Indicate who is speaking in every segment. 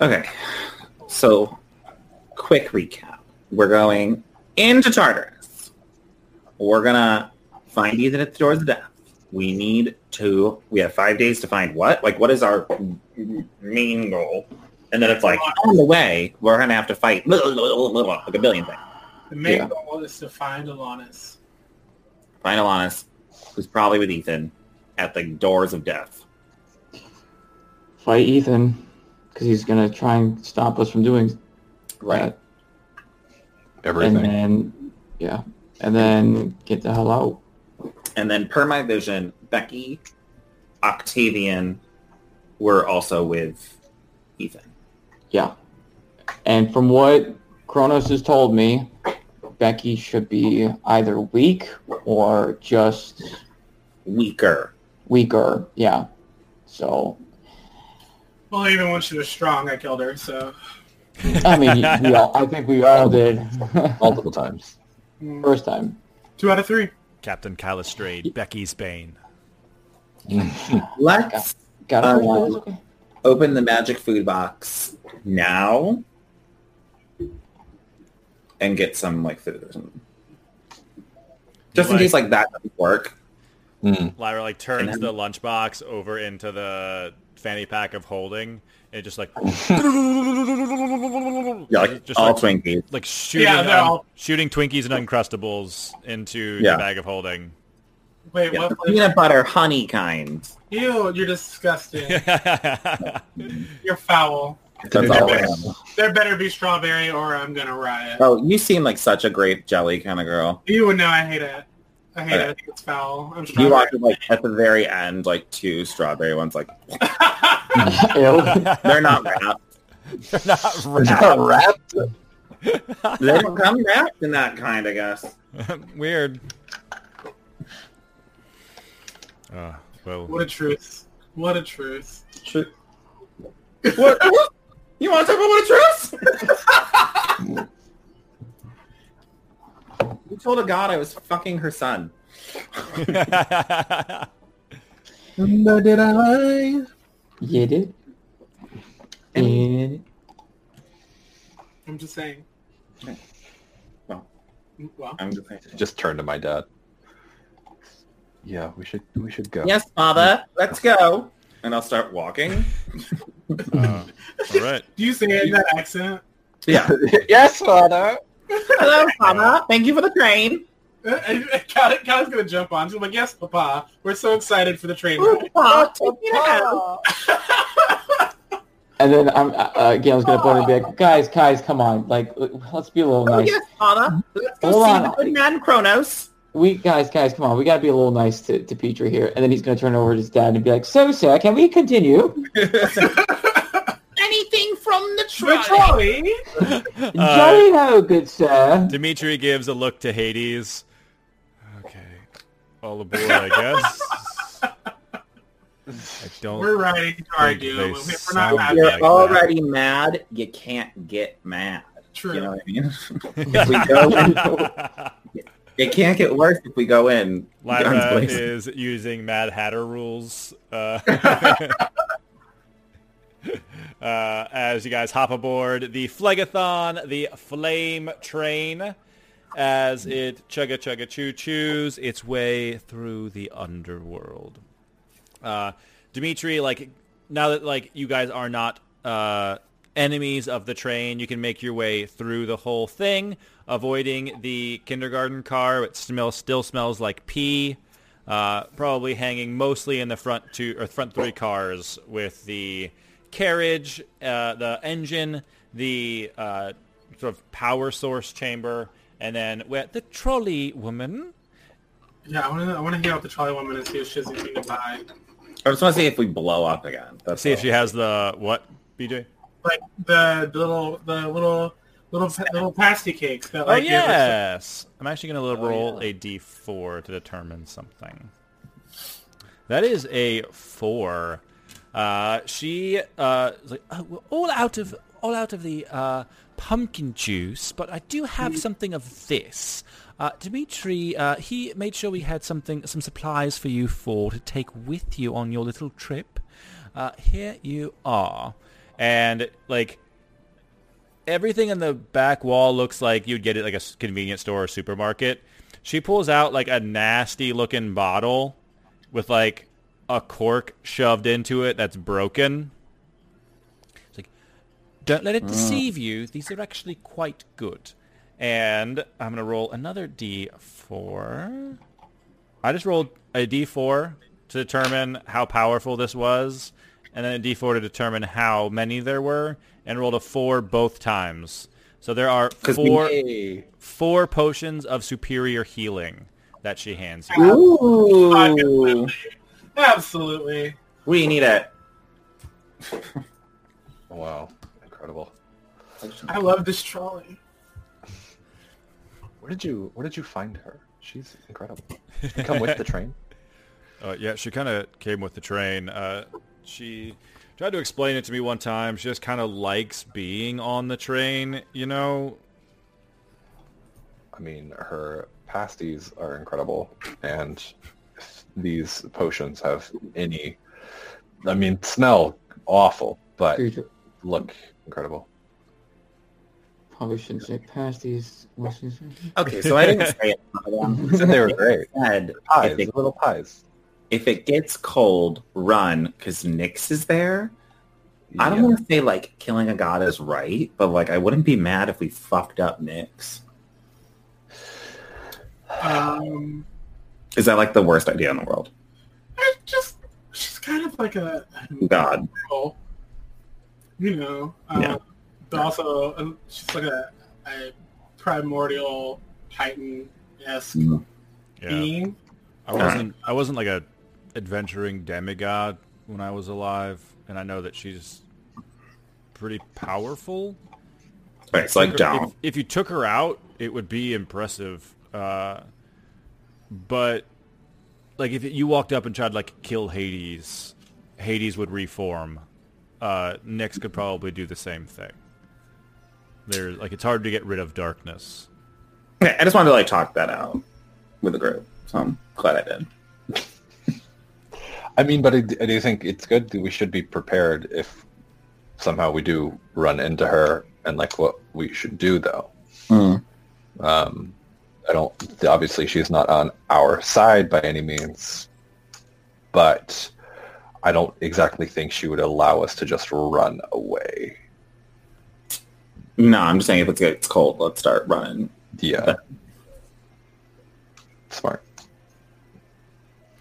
Speaker 1: Okay, so quick recap. We're going into Tartarus. We're gonna find Ethan at the doors of death. We need to. We have five days to find what? Like, what is our main goal? And then it's like on the way, we're gonna have to fight like a billion things.
Speaker 2: The main
Speaker 1: Yeah.
Speaker 2: goal is to find Alanis.
Speaker 1: Find Alanis, who's probably with Ethan, at the doors of death.
Speaker 3: Fight Ethan, because he's gonna try and stop us from doing that.
Speaker 4: Everything.
Speaker 3: And then, yeah, and then get the hell out.
Speaker 1: And then per my vision, Becky, Octavian were also with Ethan.
Speaker 3: Yeah. And from what Kronos has told me, Becky should be either weak or just
Speaker 1: Weaker.
Speaker 3: weaker. Yeah. So,
Speaker 2: Well, even when she was strong, I killed her. So
Speaker 3: I mean, we all, I think we all did.
Speaker 4: Multiple times. Mm.
Speaker 3: First time.
Speaker 2: two out of three.
Speaker 5: Captain Calistrade, Becky's Bane.
Speaker 1: Let's
Speaker 3: Got it.
Speaker 1: Uh,
Speaker 3: that okay.
Speaker 1: open the magic food box now and get some like food or something. Just in
Speaker 5: Like-
Speaker 1: case like that doesn't work. Mm.
Speaker 5: Lyra like turns
Speaker 1: And-
Speaker 5: the lunchbox over into the fanny pack of holding. And just like
Speaker 1: Yeah, like
Speaker 5: just
Speaker 1: all
Speaker 5: like,
Speaker 1: Twinkies.
Speaker 5: like shooting
Speaker 2: Yeah, they're
Speaker 5: um,
Speaker 2: all-
Speaker 5: shooting Twinkies and Uncrustables into
Speaker 1: Yeah.
Speaker 5: the bag of holding.
Speaker 2: Wait,
Speaker 1: Yeah,
Speaker 2: what?
Speaker 1: the peanut butter honey kind.
Speaker 2: Ew, you're disgusting. you're foul.
Speaker 1: That's all I have.
Speaker 2: There better be strawberry, or I'm gonna riot.
Speaker 1: Oh, you seem like such a grape jelly kind of girl.
Speaker 2: You would know I hate it. I hate
Speaker 1: Okay.
Speaker 2: it. I think it's foul. I'm
Speaker 1: You
Speaker 2: strawberry.
Speaker 1: watch it like at the very end, like two strawberry ones. Like
Speaker 3: Ew.
Speaker 1: they're not wrapped.
Speaker 5: They're not
Speaker 4: wrapped.
Speaker 1: They don't come wrapped in that kind, I guess.
Speaker 5: Weird. Uh, well,
Speaker 2: What a truth. What a truth.
Speaker 1: True. What? You want to talk about what a truth? You told a god I was fucking her son.
Speaker 4: But did I?
Speaker 3: You did. And
Speaker 2: I'm just saying.
Speaker 1: Well.
Speaker 2: Well,
Speaker 1: I'm just saying.
Speaker 4: Just turn to my dad. Yeah, we should we should go.
Speaker 1: Yes, father. Let's go. And I'll start walking.
Speaker 5: uh, all right.
Speaker 2: do you say it in that accent?
Speaker 1: Yeah.
Speaker 4: yes, father.
Speaker 1: Hello, father. Thank you for the train.
Speaker 2: Cal- Cal's gonna jump on. She's like, "Yes, Papa. We're so excited for the train ride."
Speaker 1: Papa, take me
Speaker 3: and then I'm uh, uh, Gail's gonna point and be like, guys, guys, come on, like let's be a little
Speaker 1: Oh,
Speaker 3: nice.
Speaker 1: yes, father. Let's go
Speaker 3: Hold
Speaker 1: see
Speaker 3: on.
Speaker 1: the good man Kronos.
Speaker 3: We guys, guys, come on, we gotta be a little nice to, to Petrie here. And then he's gonna turn over to his dad and be like, so sir, can we continue?
Speaker 1: Anything from the
Speaker 2: The trolley.
Speaker 5: Uh,
Speaker 3: Jolly ho, good sir.
Speaker 5: Dimitri gives a look to Hades. Okay, all aboard, I guess. I don't.
Speaker 2: We're riding to argue.
Speaker 5: They
Speaker 2: We're not
Speaker 5: sound
Speaker 2: happy.
Speaker 1: You're
Speaker 5: like that.
Speaker 1: already mad. You can't get mad.
Speaker 2: True.
Speaker 1: You know what I mean? if we go in, it can't get worse if we go in. guns
Speaker 5: Lyra is using Mad Hatter rules uh, uh, as you guys hop aboard the Phlegethon, the Flame Train, as it chugga chugga choo choos its way through the underworld. Uh, Dimitri, like now that like you guys are not uh, enemies of the train, you can make your way through the whole thing, avoiding the kindergarten car. It smell, still smells like pee. Uh, probably hanging mostly in the front two or front three cars with the carriage, uh, the engine, the uh, sort of power source chamber, and then we're at the trolley woman.
Speaker 2: Yeah, I want to. I want to hear out the trolley woman and see if she has anything to buy.
Speaker 1: I just want to see if we blow up again. That's
Speaker 5: See if she has the what, BJ?
Speaker 2: Like the, the little, the little, little, pa- little pasty cakes that
Speaker 5: Oh
Speaker 2: like. you ever-
Speaker 5: yes. I'm actually going to
Speaker 1: Oh,
Speaker 5: roll
Speaker 1: yeah.
Speaker 5: a d4 to determine something. That is a four. Uh, she uh, is like, oh, we're all out of all out of the uh, pumpkin juice, but I do have something of this. Uh, Dimitri, uh, he made sure we had something, some supplies for you four to take with you on your little trip. Uh, here you are, and like everything in the back wall looks like you'd get it like a convenience store or supermarket. She pulls out like a nasty looking bottle with like a cork shoved into it that's broken. It's like, don't let it deceive you. These are actually quite good. And I'm gonna roll another D4. I just rolled a D4 to determine how powerful this was, and then a D4 to determine how many there were, and rolled a four both times. So there are four four potions of superior healing that she hands you.
Speaker 1: Ooh.
Speaker 2: Absolutely. Absolutely.
Speaker 1: We need it.
Speaker 4: Wow. Incredible.
Speaker 2: I love this trolley.
Speaker 4: Where did you where did you find her? She's incredible. She come with the train?
Speaker 5: Uh, yeah, she kind of came with the train. Uh, she tried to explain it to me one time. She just kind of likes being on the train, you know.
Speaker 4: I mean, her pasties are incredible, and if these potions have any, I mean, smell awful, but
Speaker 3: Dude,
Speaker 4: look incredible.
Speaker 3: probably shouldn't say pasties. these. his
Speaker 1: Okay, so I didn't say it.
Speaker 4: You they were great.
Speaker 1: Said
Speaker 4: Pies,
Speaker 1: if it,
Speaker 4: little pies.
Speaker 1: if it gets cold, run because Nyx is there. I don't want to say like killing a god is right, but like I wouldn't be mad if we fucked up Nyx.
Speaker 2: Um,
Speaker 1: Is that like the worst idea in the world?
Speaker 2: it's just she's kind of like a
Speaker 1: God.
Speaker 2: girl, you know. Um,
Speaker 1: Yeah.
Speaker 2: But also, uh, she's like a, a primordial Titan esque
Speaker 1: Mm.
Speaker 5: Yeah,
Speaker 2: being.
Speaker 5: I wasn't. I wasn't like a adventuring demigod when I was alive, and I know that she's pretty powerful.
Speaker 1: Right, so like
Speaker 5: If-
Speaker 1: don't.
Speaker 5: If, you took her out, it would be impressive. Uh, but like if you walked up and tried to like kill Hades, Hades would reform. Uh, Nyx could probably do the same thing. There's like it's hard to get rid of darkness.
Speaker 1: Okay, I just wanted to like talk that out with the group, so I'm glad I did.
Speaker 4: I mean, but I, d- I do think it's good that we should be prepared if somehow we do run into her and like what we should do though. Um, I don't, obviously she's not on our side by any means, but I don't exactly think she would allow us to just run away.
Speaker 1: No, I'm just saying if it gets cold, let's start running.
Speaker 4: Yeah. Smart.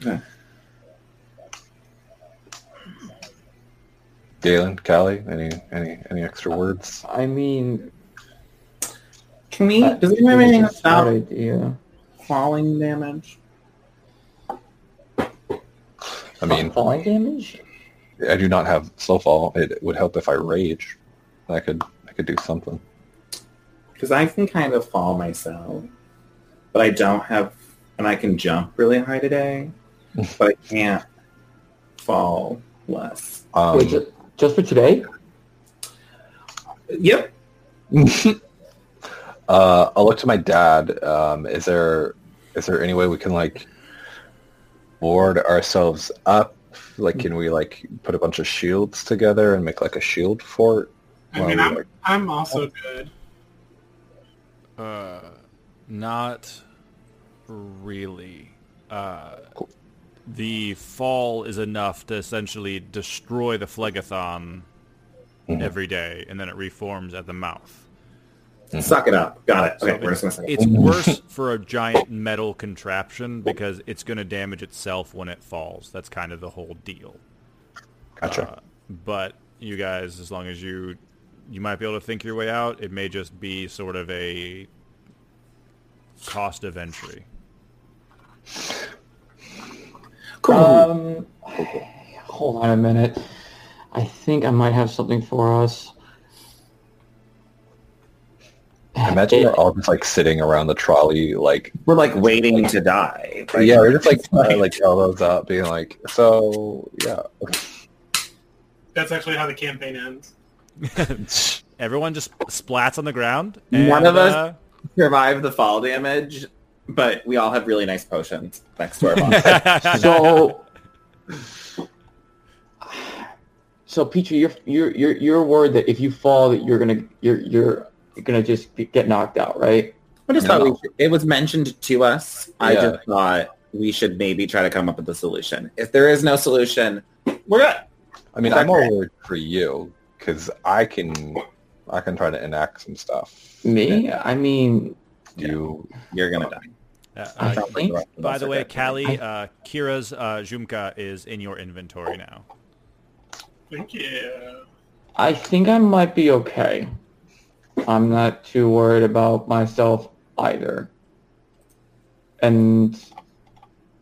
Speaker 1: Okay.
Speaker 4: Galen, Callie, any any any extra words?
Speaker 3: I mean,
Speaker 1: Can we?
Speaker 3: that
Speaker 1: Does anyone have anything
Speaker 3: is
Speaker 1: about
Speaker 3: idea.
Speaker 1: falling damage?
Speaker 4: I mean,
Speaker 3: falling damage.
Speaker 4: I do not have slow fall. It would help if I rage. I could I could do something.
Speaker 1: Because I can kind of fall myself, but I don't have, and I can jump really high today, but I can't fall less.
Speaker 4: Um,
Speaker 3: Wait, ju- just for today?
Speaker 1: Yep.
Speaker 4: uh, I'll look to my dad. Um, is there is there any way we can like board ourselves up? Like, can we like put a bunch of shields together and make like a shield fort?
Speaker 2: I mean, I'm,
Speaker 4: like-
Speaker 2: I'm also good.
Speaker 5: Uh, not really. Uh,
Speaker 4: Cool.
Speaker 5: the fall is enough to essentially destroy the Phlegethon
Speaker 4: Mhm.
Speaker 5: every day, and then it reforms at the mouth.
Speaker 1: Suck it up. Got it.
Speaker 5: So
Speaker 1: we're just gonna say.
Speaker 5: It's worse for a giant metal contraption because it's going to damage itself when it falls. That's kind of the whole deal.
Speaker 4: Gotcha.
Speaker 5: Uh, but you guys, as long as you you might be able to think your way out, it may just be sort of a cost of entry.
Speaker 1: Cool.
Speaker 3: Um, hold on a minute. I think I might have something for us.
Speaker 4: I imagine
Speaker 3: It-
Speaker 4: we're all just like sitting around the trolley, like
Speaker 1: we're like waiting to die. Like,
Speaker 4: yeah, we're just like trying to like elbows up, being like, so yeah.
Speaker 2: That's actually how the campaign ends.
Speaker 5: Everyone just splats on the ground.
Speaker 1: None
Speaker 5: and,
Speaker 1: of us-
Speaker 5: uh,
Speaker 1: survive the fall damage, but we all have really nice potions next to our bodies.
Speaker 3: so so Petrie, you're you're you're you're worried that if you fall that you're gonna you're you're gonna just get knocked out, right?
Speaker 1: I just thought we should, it was mentioned to us. I just thought we should maybe try to come up with a solution. If there is no solution, we're good.
Speaker 4: I mean, I'm more worried for you because I can, I can try to enact some stuff.
Speaker 3: Me?
Speaker 4: And
Speaker 3: I mean,
Speaker 4: you,
Speaker 1: You're gonna die.
Speaker 5: uh,
Speaker 3: I
Speaker 5: uh,
Speaker 1: like
Speaker 3: think-
Speaker 1: the rest of
Speaker 5: by the way,
Speaker 1: dead.
Speaker 5: Callie, uh, Kira's uh, Jumka is in your inventory now.
Speaker 2: Thank you.
Speaker 3: I think I might be okay. I'm not too worried about myself either. And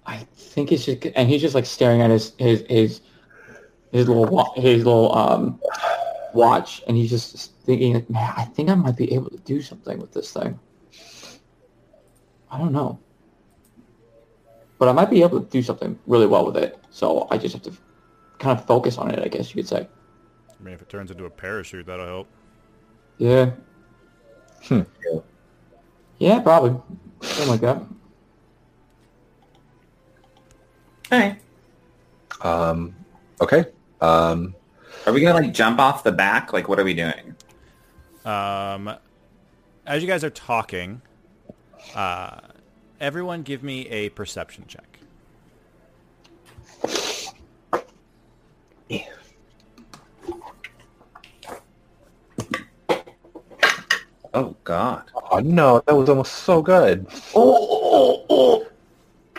Speaker 3: I think he's just, and he's just like staring at his his his his little his little um watch, and he's just thinking, man, I think I might be able to do something with this thing. I don't know, but I might be able to do something really well with it. So I just have to kind of focus on it, I guess you could say.
Speaker 5: I mean, if it turns into a parachute, that'll help.
Speaker 3: Yeah.
Speaker 4: Hmm.
Speaker 3: Yeah, probably. Something like that.
Speaker 1: Okay.
Speaker 4: um, okay. Um,
Speaker 1: Are we gonna like jump off the back? Like, what are we doing?
Speaker 5: Um, as you guys are talking, uh, everyone give me a perception check.
Speaker 1: Oh God.
Speaker 4: oh no, that was almost so good.
Speaker 3: Oh, oh, oh,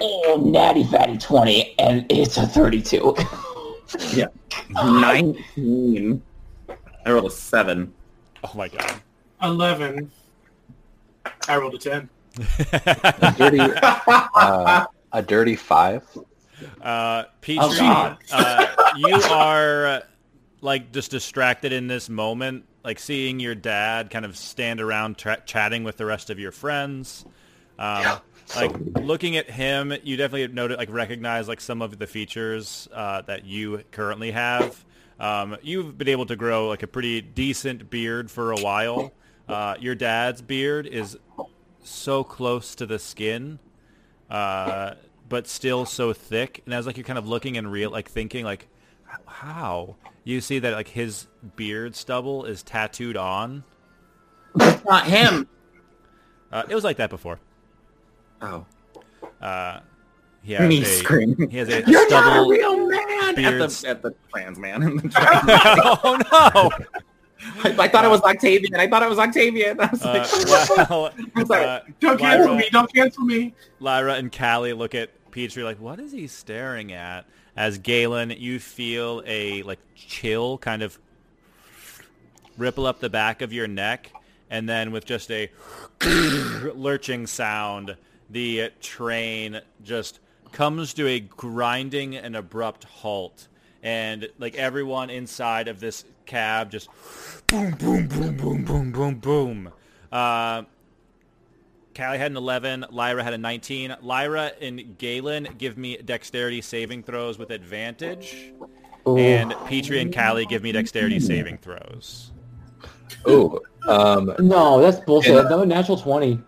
Speaker 3: oh, natty fatty 20, and it's a 32.
Speaker 1: yeah, Nineteen. I rolled a seven.
Speaker 5: Oh my god.
Speaker 2: Eleven. I rolled a ten.
Speaker 4: A dirty, uh, a dirty five.
Speaker 5: Uh, Petrie,
Speaker 1: Oh,
Speaker 5: uh, you are uh, like just distracted in this moment, like seeing your dad kind of stand around tra- chatting with the rest of your friends. Um,
Speaker 4: so
Speaker 5: like
Speaker 4: weird.
Speaker 5: looking at him, you definitely noted like recognize like some of the features uh, that you currently have. Um, you've been able to grow like a pretty decent beard for a while. Uh, your dad's beard is so close to the skin, uh, but still so thick. And as like you're kind of looking and real, like thinking like, how you see that like his beard stubble is tattooed on.
Speaker 1: Not him.
Speaker 5: Uh, it was like that before.
Speaker 1: Oh.
Speaker 5: Uh, he has
Speaker 1: Me
Speaker 5: a
Speaker 1: screaming.
Speaker 5: he has a
Speaker 1: You're not a real man. At the at the trans man. in the trans-
Speaker 5: oh no!
Speaker 1: I, I thought it was Octavian. I thought it was Octavian. I was like,
Speaker 5: Uh, well,
Speaker 1: I'm sorry.
Speaker 5: uh,
Speaker 2: Don't cancel
Speaker 5: Lyra,
Speaker 2: me. Don't cancel me.
Speaker 5: Lyra and Callie look at Petrie like, what is he staring at? As Galen, you feel a like chill kind of ripple up the back of your neck, and then with just a lurching sound, the train just comes to a grinding and abrupt halt. And like everyone inside of this cab just boom, boom, boom, boom, boom, boom, boom. Uh, Callie had an 11. Lyra had a 19. Lyra and Galen give me dexterity saving throws with advantage.
Speaker 3: Ooh.
Speaker 5: And Petrie and Callie give me dexterity saving throws.
Speaker 4: Ooh, um,
Speaker 3: no, that's bullshit.
Speaker 4: Yeah.
Speaker 3: No, natural 20.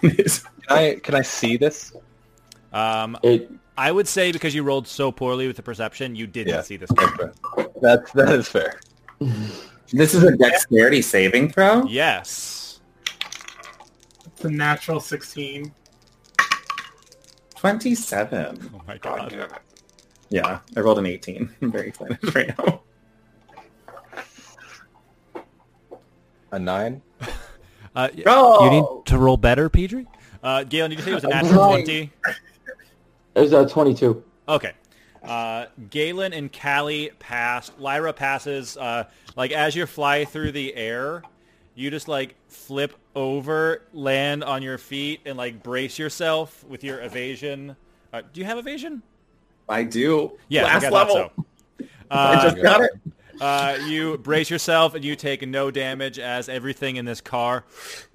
Speaker 4: can I can I see this?
Speaker 5: Um,
Speaker 3: It,
Speaker 5: I would say because you rolled so poorly with the perception, you didn't
Speaker 4: Yeah.
Speaker 5: see this.
Speaker 4: That's. That's that is fair.
Speaker 1: this is a dexterity saving throw.
Speaker 5: Yes.
Speaker 2: It's a natural sixteen.
Speaker 1: Twenty-seven.
Speaker 5: Oh my god.
Speaker 1: Yeah, I rolled an eighteen. I'm very excited right now.
Speaker 4: A nine.
Speaker 5: Uh,
Speaker 1: Oh!
Speaker 5: You need to roll better, Petrie? Uh, Galen, did you say it was a
Speaker 3: I'm
Speaker 5: natural 20?
Speaker 3: it was a 22.
Speaker 5: Okay. Uh, Galen and Callie pass. Lyra passes. Uh, like as you fly through the air, you just like flip over, land on your feet, and like brace yourself with your evasion. Uh, do you have evasion?
Speaker 1: I do.
Speaker 5: Yeah,
Speaker 1: Last
Speaker 5: I
Speaker 1: level.
Speaker 5: so.
Speaker 1: I
Speaker 5: Uh,
Speaker 1: just got it.
Speaker 5: Uh, you brace yourself and you take no damage as everything in this car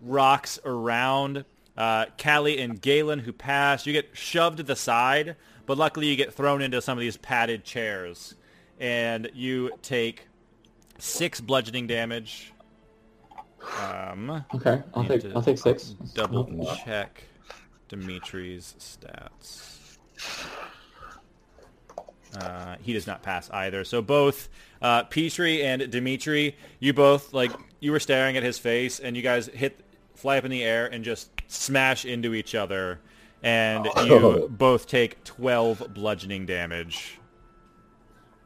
Speaker 5: rocks around. Uh, Callie and Galen, who pass, you get shoved to the side, but luckily you get thrown into some of these padded chairs, and you take six bludgeoning damage. Um,
Speaker 3: Okay, I'll take I'll take six.
Speaker 5: double check Dimitri's stats. Uh, he does not pass either. So both uh, Petrie and Dimitri, you both like you were staring at his face, and you guys hit fly up in the air and just smash into each other, and you both take twelve bludgeoning damage.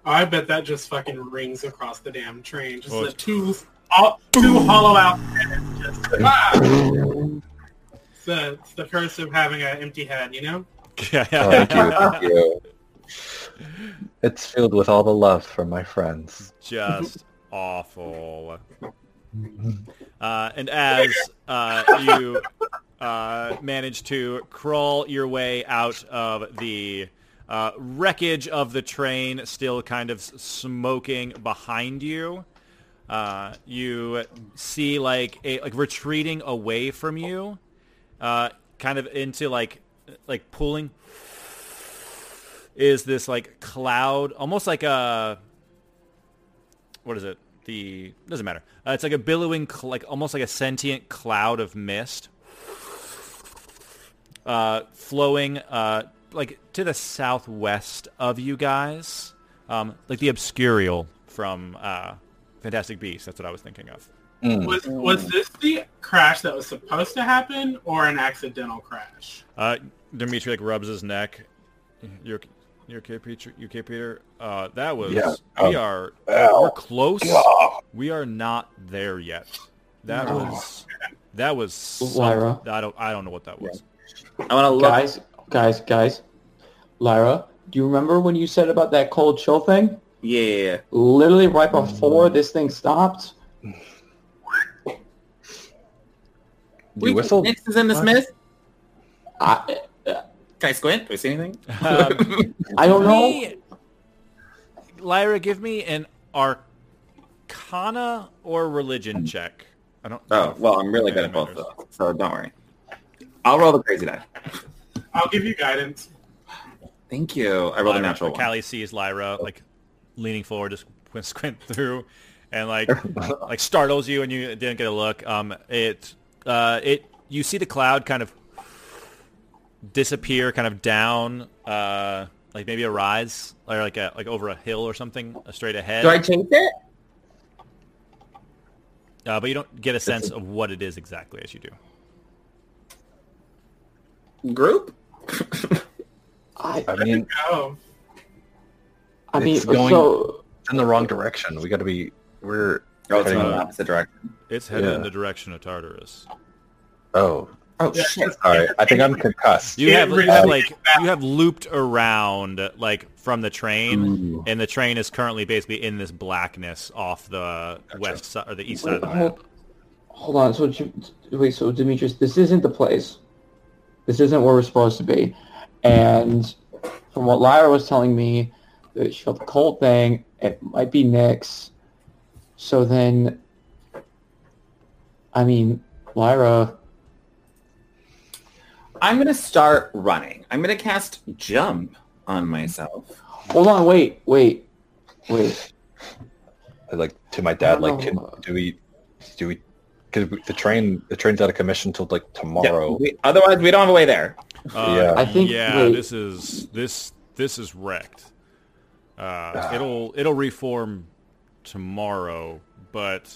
Speaker 2: I bet that just fucking rings across the damn train. Just
Speaker 5: Oh,
Speaker 2: the two, all, two hollow out heads. Just, ah! it's, the, it's the curse of having an empty head, you know?
Speaker 4: Thank you. Thank you. It's filled with all the love from my friends.
Speaker 5: just awful. Uh, and as uh, you uh, manage to crawl your way out of the uh, wreckage of the train, still kind of smoking behind you, uh, you see like a like retreating away from you, uh, kind of into like like pulling is this like cloud, almost like a what is it? The doesn't matter. Uh, it's like a billowing, cl- like almost like a sentient cloud of mist, uh, flowing uh, like to the southwest of you guys, um, like the Obscurial from uh, Fantastic Beasts. That's what I was thinking of.
Speaker 2: Was was this the crash that was supposed to happen or an accidental crash?
Speaker 5: Uh, Dimitri like rubs his neck. You're you're okay, Peter. You okay, Peter? Uh, that was
Speaker 4: Yeah.
Speaker 5: we
Speaker 4: Um,
Speaker 5: are
Speaker 4: ow.
Speaker 5: we're close.
Speaker 4: Ah.
Speaker 5: We are not there yet. That
Speaker 3: No.
Speaker 5: was that was
Speaker 3: Lyra.
Speaker 5: I don't I don't know what that was.
Speaker 1: I want to look.
Speaker 3: Guys, guys, guys. Lyra, do you remember when you said about that cold chill thing?
Speaker 1: Yeah.
Speaker 3: Literally right before this thing stopped.
Speaker 4: You whistle?
Speaker 1: Nyx is in the Smith.
Speaker 3: I
Speaker 1: Can I squint? Do I see anything?
Speaker 5: Um,
Speaker 3: I don't know.
Speaker 5: me- Lyra, give me an Arcana or religion check. I don't.
Speaker 1: Oh, well, I'm really good at both of those, so don't worry. I'll roll the crazy die.
Speaker 2: I'll give you guidance.
Speaker 1: Thank you. I rolled a natural one.
Speaker 5: Callie sees Lyra like leaning forward, just squint- squint through, and like like startles you, and you didn't get a look. Um, it uh, it you see the cloud kind of disappear, kind of down, uh, like maybe a rise, or like a like over a hill or something, uh, straight ahead.
Speaker 1: Do I chase it?
Speaker 5: Uh, but you don't get a sense of what it is exactly as you do.
Speaker 1: Group?
Speaker 3: I,
Speaker 4: I mean,
Speaker 2: Oh,
Speaker 3: I mean,
Speaker 4: It's going-
Speaker 3: so
Speaker 4: in the wrong direction. We got to be. We're.
Speaker 1: Oh, it's in
Speaker 4: heading-
Speaker 1: the opposite direction.
Speaker 5: It's headed
Speaker 4: Yeah.
Speaker 5: in the direction of Tartarus.
Speaker 4: Oh,
Speaker 1: Oh,
Speaker 2: Yeah,
Speaker 1: shit.
Speaker 4: all right. I think I'm concussed.
Speaker 5: You have, you
Speaker 2: really
Speaker 5: have like you have looped around like from the train,
Speaker 4: Ooh.
Speaker 5: and the train is currently basically in this blackness off the west side or the east side of the map.
Speaker 3: hold, hold on. So wait, so Demetrius, this isn't the place. This isn't where we're supposed to be. And from what Lyra was telling me, that she felt the cold thing. It might be Nyx. So then, I mean, Lyra.
Speaker 1: I'm going to start running. I'm going to cast jump on myself.
Speaker 3: Hold on. Wait. Wait. Wait.
Speaker 4: I, like to my dad. Like,
Speaker 3: don't
Speaker 4: can, do we? Do we? Because the train, the train's out of commission till like tomorrow.
Speaker 1: we- otherwise, we don't have a way there.
Speaker 5: Uh,
Speaker 4: Yeah.
Speaker 3: I think-
Speaker 5: yeah,
Speaker 3: wait.
Speaker 5: this is this this is wrecked. Uh, it'll it'll reform tomorrow, but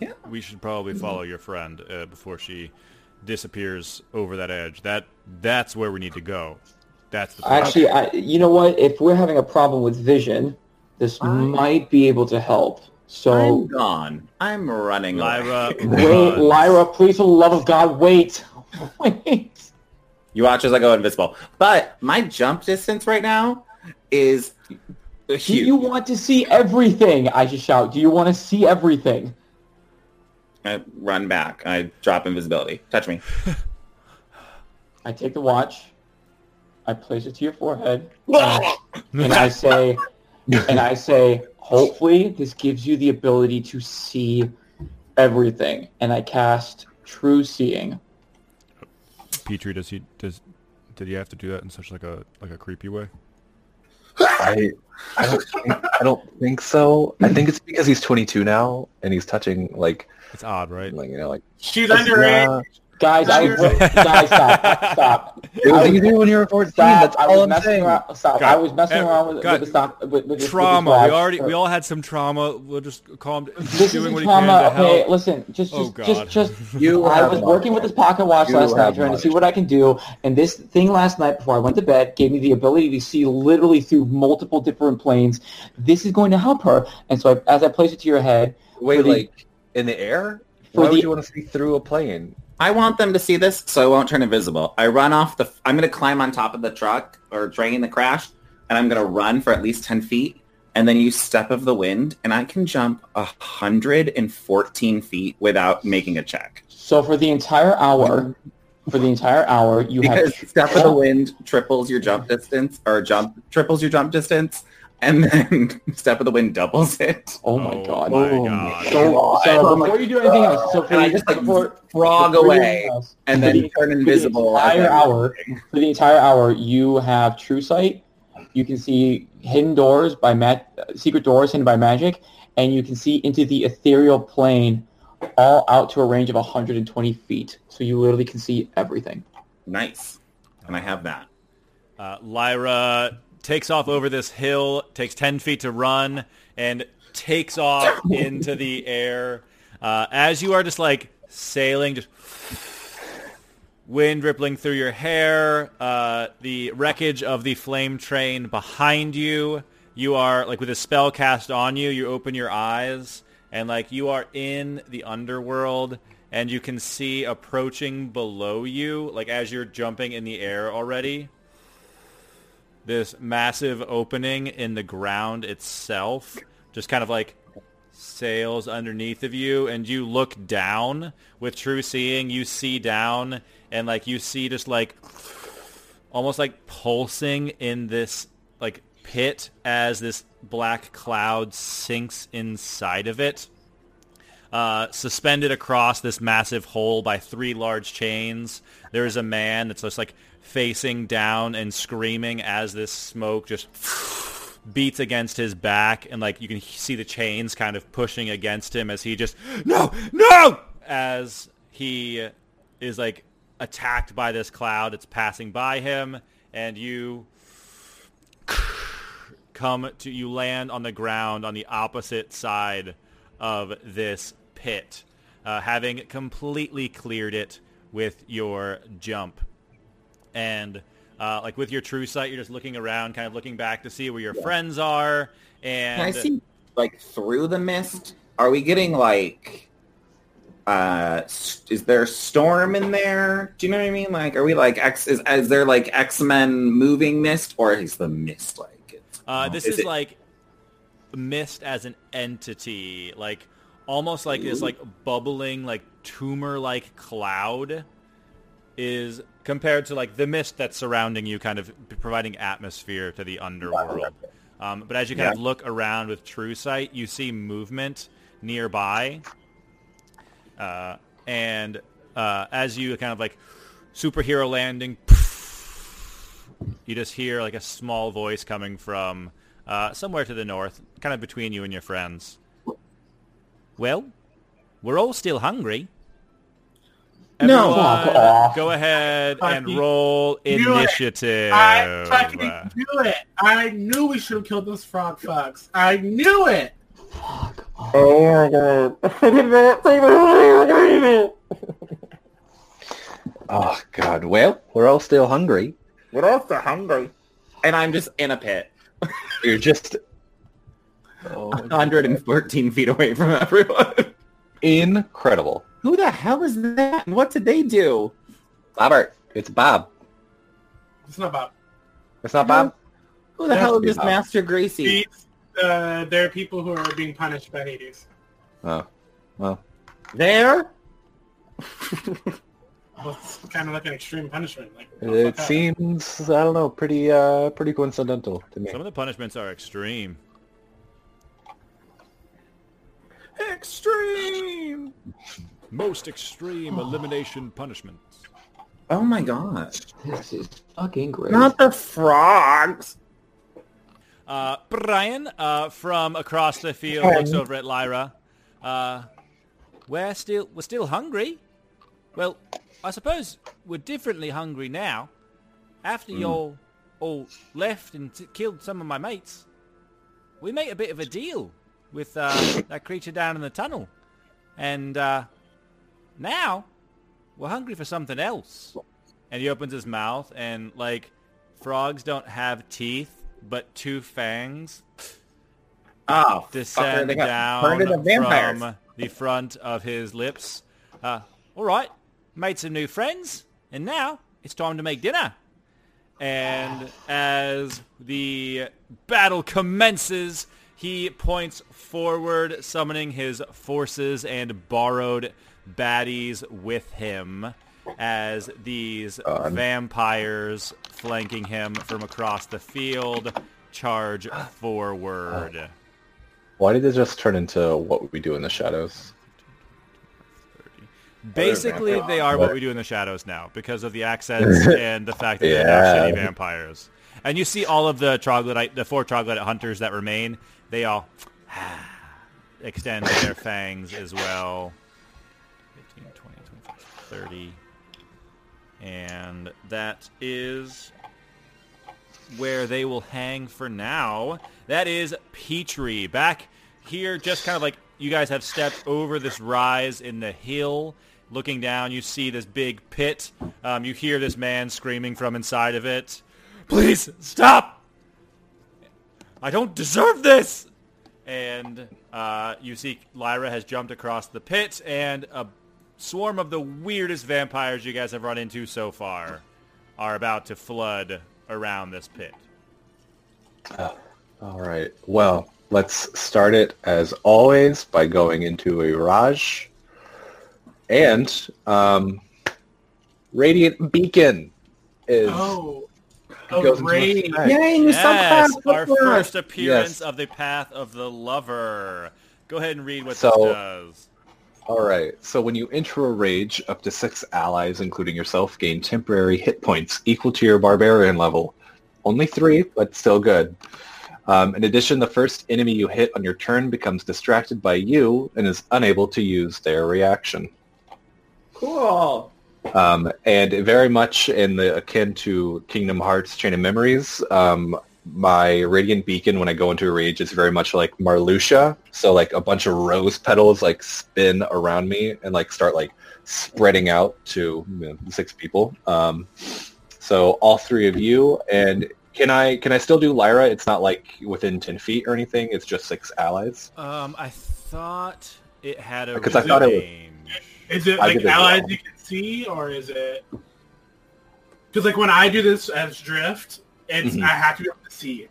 Speaker 1: Yeah.
Speaker 5: we should probably
Speaker 3: Mm-hmm.
Speaker 5: follow your friend uh, before she disappears over that edge. That that's where we need to go. That's the plan.
Speaker 3: Actually, I, you know what? If we're having a problem with vision, this might be able to help.
Speaker 1: So I'm
Speaker 3: So,
Speaker 1: gone. I'm running
Speaker 5: Lyra,
Speaker 1: away.
Speaker 3: wait. Lyra, please, for the love of God, wait. Wait.
Speaker 1: You watch as I go invisible. But my jump distance right now is
Speaker 3: Do you want to see everything? I just shout. Do you want to see everything?
Speaker 1: I run back. I drop invisibility. Touch me.
Speaker 3: I take the watch. I place it to your forehead. and, and I say, and I say, hopefully this gives you the ability to see everything. And I cast True Seeing.
Speaker 5: Petrie, does he does did he have to do that in such like a like a creepy way?
Speaker 4: I I don't think, I don't think so. I think it's because he's 22 now and he's touching like
Speaker 5: It's odd, right?
Speaker 4: like you know like
Speaker 2: She's underage.
Speaker 4: Yeah.
Speaker 3: Guys, I guys stop, stop.
Speaker 4: It was easy when you were 14.
Speaker 3: Stop.
Speaker 4: That's
Speaker 3: I was
Speaker 4: I'm
Speaker 3: messing
Speaker 4: saying.
Speaker 3: around. Stop.
Speaker 5: God,
Speaker 3: I was messing
Speaker 5: eh,
Speaker 3: around with,
Speaker 5: God,
Speaker 3: with the stop. With, with, with
Speaker 5: trauma.
Speaker 3: With this
Speaker 5: We already we all had some trauma. We'll just calm.
Speaker 3: This
Speaker 5: doing
Speaker 3: isn't
Speaker 5: what he
Speaker 3: trauma.
Speaker 5: can
Speaker 3: Okay,
Speaker 5: help.
Speaker 3: listen. Just,
Speaker 5: Oh,
Speaker 3: just,
Speaker 5: God.
Speaker 3: just, just.
Speaker 4: You
Speaker 3: I was
Speaker 4: knowledge.
Speaker 3: working with this pocket watch
Speaker 4: You
Speaker 3: last night,
Speaker 4: have
Speaker 3: trying to see what I can do. And this thing last night before I went to bed gave me the ability to see literally through multiple different planes. This is going to help her. And so, I, as I place it to your head,
Speaker 4: Wait,
Speaker 3: the-
Speaker 4: like in the air?
Speaker 3: For
Speaker 4: Why
Speaker 3: the-
Speaker 4: would you want to see through a plane?
Speaker 1: I want them to see this, so I won't turn invisible. I run off the. I'm gonna climb on top of the truck or drain the crash, and I'm gonna run for at least ten feet, and then use step of the wind, and I can jump hundred and fourteen feet without making a check.
Speaker 3: so for the entire hour, for the entire hour, you
Speaker 1: Because
Speaker 3: have
Speaker 1: step of the wind triples your jump distance, or jump triples your jump distance, and then step of the wind doubles it.
Speaker 3: Oh my god.
Speaker 5: Oh
Speaker 3: god.
Speaker 5: my
Speaker 3: Oh
Speaker 5: God.
Speaker 3: So, so before you do anything else, so for
Speaker 1: I just like
Speaker 3: before,
Speaker 1: frog
Speaker 3: before
Speaker 1: away,
Speaker 3: else,
Speaker 1: and then
Speaker 3: the-
Speaker 1: turn
Speaker 3: for the
Speaker 1: invisible.
Speaker 3: entire hour, for the entire hour, you have true sight. You can see hidden doors by ma- secret doors hidden by magic, and you can see into the ethereal plane, all out to a range of 120 feet. So you literally can see everything.
Speaker 1: Nice, and I have that.
Speaker 5: Uh, Lyra takes off over this hill, takes 10 feet to run, and takes off into the air. Uh, as you are just like sailing, just wind rippling through your hair, uh, the wreckage of the flame train behind you. You are like with a spell cast on you. You open your eyes and like you are in the underworld, and you can see approaching below you, like as you're jumping in the air already. This massive opening in the ground itself, just kind of like sails underneath of you and you look down with true seeing. You see down and like you see just like almost like pulsing in this like pit as this black cloud sinks inside of it. Uh, suspended across this massive hole by three large chains there is a man that's just like facing down and screaming as this smoke just beats against his back and like you can see the chains kind of pushing against him as he just no no! as he is like attacked by this cloud. It's passing by him and you come to you land on the ground on the opposite side of this pit uh, having completely cleared it with your jump and uh, like with your true sight, you're just looking around, kind of looking back to see where your friends are. And
Speaker 1: Can I see like through the mist? Are we getting like uh is there a storm in there? Do you know what I mean? Like are we like X is is there like X-Men moving mist or is the mist like
Speaker 5: uh, this
Speaker 1: Is
Speaker 5: is, like mist as an entity, like almost like this like bubbling, like tumor-like cloud is compared to like the mist that's surrounding you, kind of providing atmosphere to the underworld. Um, but as you kind of look around with true sight, you see movement nearby, uh, and uh, as you kind of like superhero landing, you just hear like a small voice coming from uh, somewhere to the north, kind of between you and your friends. Well, we're all still hungry.
Speaker 1: No.
Speaker 5: Everyone,
Speaker 3: Fuck
Speaker 5: go ahead and roll
Speaker 2: do it.
Speaker 5: initiative.
Speaker 2: I fucking knew it. I knew we should have killed those frog fucks. I knew it.
Speaker 4: Oh my God. oh god. Well, we're all still hungry.
Speaker 1: We're all still hungry. And I'm just in a pit.
Speaker 4: You're just oh,
Speaker 1: 114 feet away from everyone.
Speaker 4: incredible.
Speaker 1: Who the hell is that? And what did they do?
Speaker 4: Robert, it's Bob.
Speaker 2: It's not Bob.
Speaker 4: It's not Bob.
Speaker 1: Who the hell is this
Speaker 4: Bob.
Speaker 1: Master Gracie?
Speaker 2: these. Uh, there are people who are being punished by Hades.
Speaker 4: Oh, well,
Speaker 1: there?
Speaker 2: It's kind of like an extreme punishment? Like
Speaker 4: It
Speaker 2: fuck?
Speaker 4: seems I don't know, pretty uh pretty coincidental to me.
Speaker 5: Some of the punishments are extreme.
Speaker 1: Extreme.
Speaker 5: Most extreme elimination punishments.
Speaker 1: Oh my god.
Speaker 3: This is fucking great.
Speaker 1: Not the frogs.
Speaker 5: Uh, Brian uh, from across the field looks over at Lyra. Uh, we're still we're still hungry. Well, I suppose we're differently hungry now. After you all all left and t- killed some of my mates, we made a bit of a deal with uh, that creature down in the tunnel, and uh, now we're hungry for something else. And he opens his mouth, and like frogs don't have teeth, but two fangs
Speaker 1: Oh,
Speaker 5: descend
Speaker 1: got
Speaker 5: down
Speaker 1: turned into vampires.
Speaker 5: from the front of his lips. Uh, all right, made some new friends, and now it's time to make dinner. And as the battle commences, he points forward, summoning his forces and borrowed baddies with him as these uh, vampires flanking him from across the field charge forward.
Speaker 4: Why did it just turn into what we do in the shadows?
Speaker 5: Basically, they are what we do in the shadows now because of the accents and the fact that they're
Speaker 4: Yeah.
Speaker 5: shitty vampires. And you see all of the troglodyte, the four troglodyte hunters that remain. They all extend their fangs as well. 15, 20, 25, 30. And that is where they will hang for now. That is Petrie. Back here, just kind of like you guys have stepped over this rise in the hill. Looking down, you see this big pit. Um, you hear this man screaming from inside of it. Please, stop! I don't deserve this! And uh, you see Lyra has jumped across the pit, and a swarm of the weirdest vampires you guys have run into so far are about to flood around this pit.
Speaker 4: All right. Well, let's start it as always by going into a rage and um, Radiant Beacon is
Speaker 2: Oh, oh, great.
Speaker 4: effect.
Speaker 1: Yay, new
Speaker 5: Yes,
Speaker 1: subclass.
Speaker 5: our first appearance
Speaker 4: Yes.
Speaker 5: of the Path of the Lover. Go ahead and read what
Speaker 4: So-
Speaker 5: this does.
Speaker 4: All right. So when you enter a rage, up to six allies, including yourself, gain temporary hit points equal to your barbarian level. Only three, but still good. Um, in addition, the first enemy you hit on your turn becomes distracted by you and is unable to use their reaction.
Speaker 1: Cool.
Speaker 4: Um, and very much in the akin to Kingdom Hearts Chain of Memories, um, my Radiant Beacon when I go into a rage is very much like Marluxia. So like a bunch of rose petals like spin around me and like start like spreading out to you know, six people. Um, so all three of you and can I can I still do Lyra? It's not like within ten feet or anything. It's just six allies.
Speaker 5: Um, I thought it had a
Speaker 4: Because I thought it was-
Speaker 2: Is it like
Speaker 4: as
Speaker 2: allies
Speaker 4: well.
Speaker 2: you can see, or is it? Because like when I do this as drift, it's
Speaker 4: Mhm.
Speaker 2: I have to be able to see you.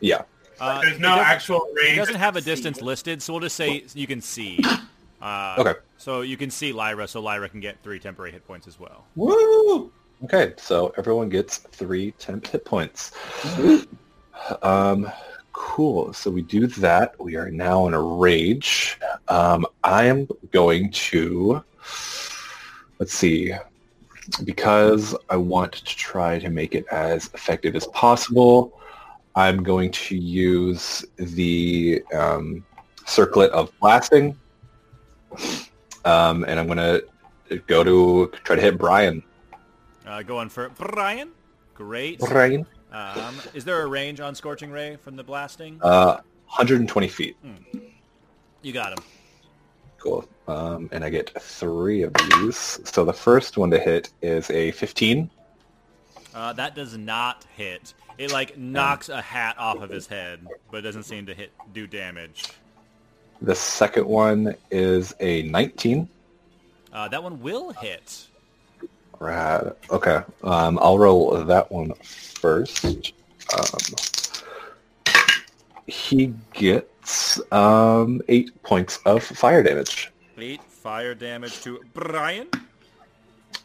Speaker 4: Yeah.
Speaker 5: Uh,
Speaker 2: There's no actual range.
Speaker 5: It doesn't have a distance listed, so we'll just say you can see. Uh,
Speaker 4: Okay.
Speaker 5: So you can see Lyra, so Lyra can get three temporary hit points as well.
Speaker 1: Woo!
Speaker 4: Okay, so everyone gets three temp hit points. Um, cool. So we do that. We are now in a rage. Um, I am going to, let's see, because I want to try to make it as effective as possible. I'm going to use the um, circlet of blasting, um, and I'm going to go to try to hit Brian.
Speaker 5: Uh, going for Brian. Great.
Speaker 4: Brian.
Speaker 5: Um, is there a range on Scorching Ray from the blasting?
Speaker 4: Uh, 120 feet.
Speaker 5: You got him.
Speaker 4: Cool. Um, and I get three of these. So the first one to hit is a 15.
Speaker 5: Uh, that does not hit. It like knocks a hat off of his head, but doesn't seem to hit do damage.
Speaker 4: The second one is a 19.
Speaker 5: Uh, that one will hit.
Speaker 4: Right. Okay. Um, I'll roll that one first. Um, he gets um, eight points of fire damage.
Speaker 5: Eight fire damage to Brian.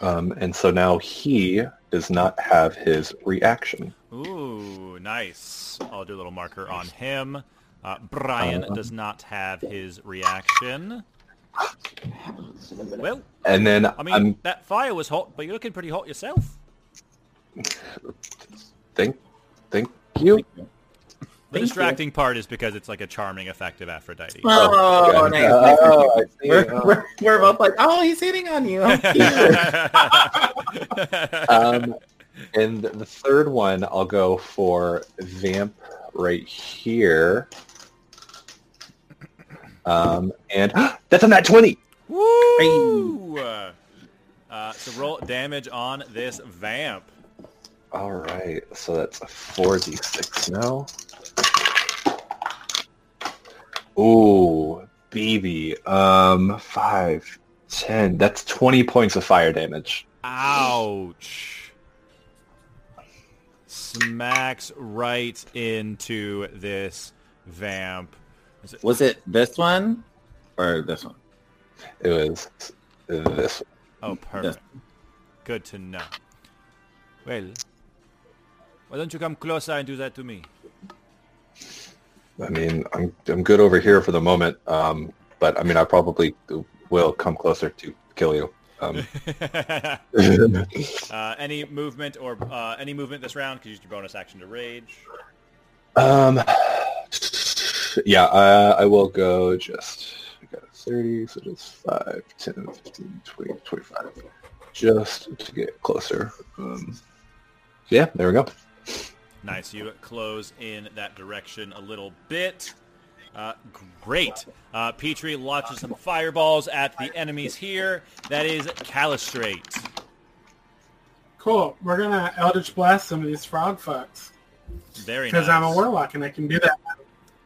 Speaker 4: Um, and so now he does not have his reaction.
Speaker 5: Ooh, nice. I'll do a little marker on him. Uh, Brian
Speaker 4: Uh,
Speaker 5: does not have his reaction. Well,
Speaker 4: And then
Speaker 5: I mean,
Speaker 4: I'm
Speaker 5: that fire was hot, but you're looking pretty hot yourself.
Speaker 4: thank thank you.
Speaker 5: The distracting part is because it's like a charming, effective Aphrodite.
Speaker 1: Oh,
Speaker 4: Okay.
Speaker 1: nice, nice,
Speaker 4: Oh,
Speaker 1: nice.
Speaker 4: I see.
Speaker 1: We're,
Speaker 4: Oh.
Speaker 1: we're, we're both like, oh, he's hitting on you.
Speaker 4: Um, and the third one, I'll go for Vamp right here. Um, and that's on that 20.
Speaker 5: Woo! Uh, so roll damage on this vamp.
Speaker 4: All right, so that's a 4d6 now. Ooh, baby. Um, five, ten. That's 20 points of fire damage.
Speaker 5: Ouch. Smacks right into this vamp. Is it-
Speaker 1: Was it this one or this one?
Speaker 4: It was this. one.
Speaker 5: Oh, perfect. Good to know. Well, why don't you come closer and do that to me?
Speaker 4: I mean, I'm I'm good over here for the moment. Um, but I mean, I probably will come closer to kill you. Um,
Speaker 5: uh, any movement or uh, any movement this round? Could use your bonus action to rage.
Speaker 4: um, yeah, uh, I will go just. I got a 30, so just 5, 10, 15, 20, 25. Just to get closer. Um, yeah, there we go.
Speaker 5: Nice. You close in that direction a little bit. Uh, great. Uh, Petrie launches some fireballs at the enemies here. That is Calistrate.
Speaker 2: Cool. We're gonna Eldritch Blast some of these frog fucks.
Speaker 5: Very nice.
Speaker 2: Because I'm a warlock and I can do that.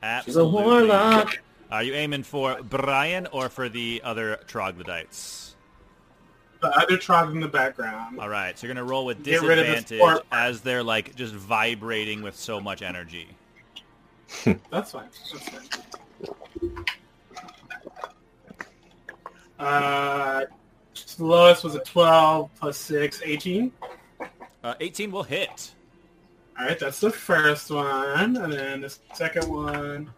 Speaker 2: Absolutely.
Speaker 1: She's a warlock.
Speaker 5: Are you aiming for Brian or for the other troglodytes?
Speaker 2: The other trog in the background.
Speaker 5: All right, so you're gonna roll with
Speaker 2: Get rid of the
Speaker 5: disadvantage
Speaker 2: sport.
Speaker 5: as they're like just vibrating with so much energy.
Speaker 2: That's fine. That's fine. Uh, the lowest was a 12 plus 6, 18.
Speaker 5: Uh, 18 will hit.
Speaker 2: All right, that's the first one. And then the second one,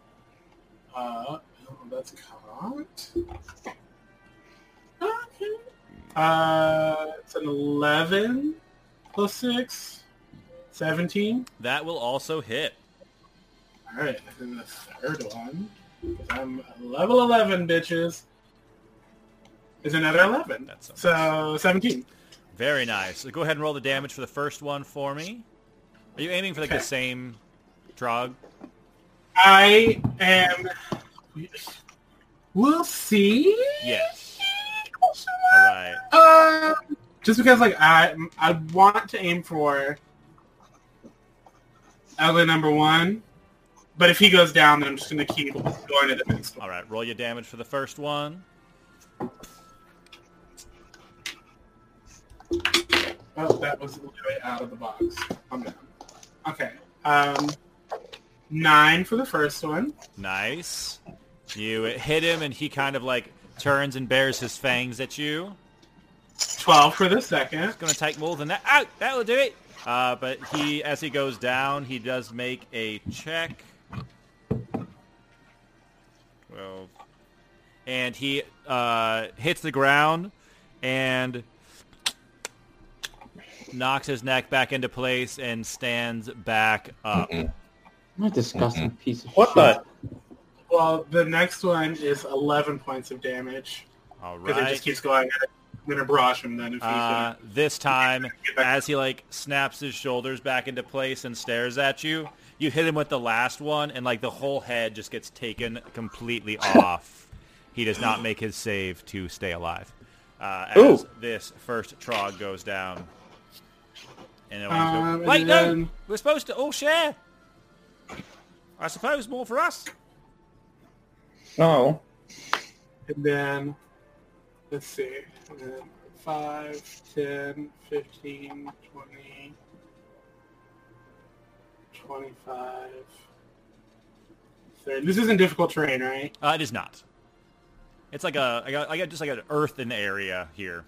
Speaker 2: uh, oh, that's cocked. Uh, it's an 11 plus 6, 17.
Speaker 5: That will also hit.
Speaker 2: All right, and then the third one. I'm level 11, bitches, is another 11.
Speaker 5: That's
Speaker 2: so 17.
Speaker 5: Very nice. So go ahead and roll the damage for the first one for me. Are you aiming for like
Speaker 2: Okay.
Speaker 5: the same trog?
Speaker 2: I am... We'll see.
Speaker 5: Yes. All right.
Speaker 2: Uh, just because, like, I I want to aim for ugly number one, but if he goes down, then I'm just going to keep going to the next one.
Speaker 5: All right. Roll your damage for the first one.
Speaker 2: Oh, that was way out of the box. I'm down. Okay. Um, nine for the first one.
Speaker 5: Nice. You hit him, and he kind of like turns and bares his fangs at you.
Speaker 2: Twelve for the second.
Speaker 5: It's Gonna take more than that. Out. That will do it. Uh, but he, as he goes down, he does make a check. Well, and he uh, hits the ground and knocks his neck back into place and stands back up.
Speaker 3: What a disgusting piece of
Speaker 1: What
Speaker 3: shit.
Speaker 1: the?
Speaker 2: Well, the next one is eleven points of damage
Speaker 5: All
Speaker 2: because it just keeps going. I'm gonna brush him then if he's
Speaker 5: Uh,
Speaker 2: gonna.
Speaker 5: this time, as he like snaps his shoulders back into place and stares at you, you hit him with the last one, and like the whole head just gets taken completely off. He does not make his save to stay alive. Uh, as
Speaker 1: Ooh.
Speaker 5: this first trog goes down, and then
Speaker 2: Um,
Speaker 5: go,
Speaker 2: and
Speaker 5: wait, no,
Speaker 2: then-
Speaker 5: we're supposed to all share. I suppose more for us.
Speaker 1: No.
Speaker 2: And then, let's see, and then 5, 10, 15, 20, 25, 30. This isn't difficult terrain, right?
Speaker 5: Uh, it is not. It's like a I got, I got just like an earthen area here.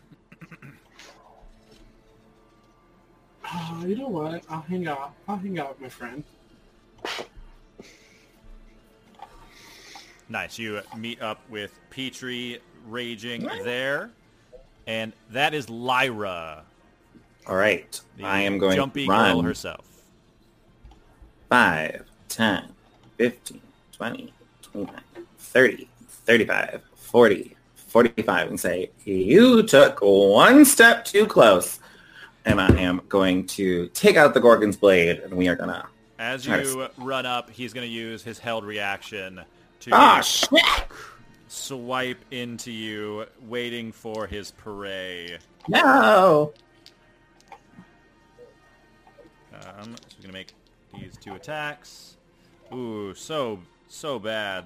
Speaker 2: Uh, you know what? I'll hang out. I'll hang out with my friend.
Speaker 5: Nice. You meet up with Petrie raging there, and that is Lyra,
Speaker 1: All right. I am going
Speaker 5: jumpy
Speaker 1: to run
Speaker 5: girl herself.
Speaker 1: 5, 10, 15, 20, 29, 30, 35, 40, 45 and say, you took one step too close. And I am going to take out the Gorgon's blade and we are going to...
Speaker 5: As you run up, he's going to use his held reaction to
Speaker 1: Ah,
Speaker 5: swipe into you, waiting for his prey.
Speaker 1: No!
Speaker 5: Um, so we're gonna make these two attacks. Ooh, so so bad.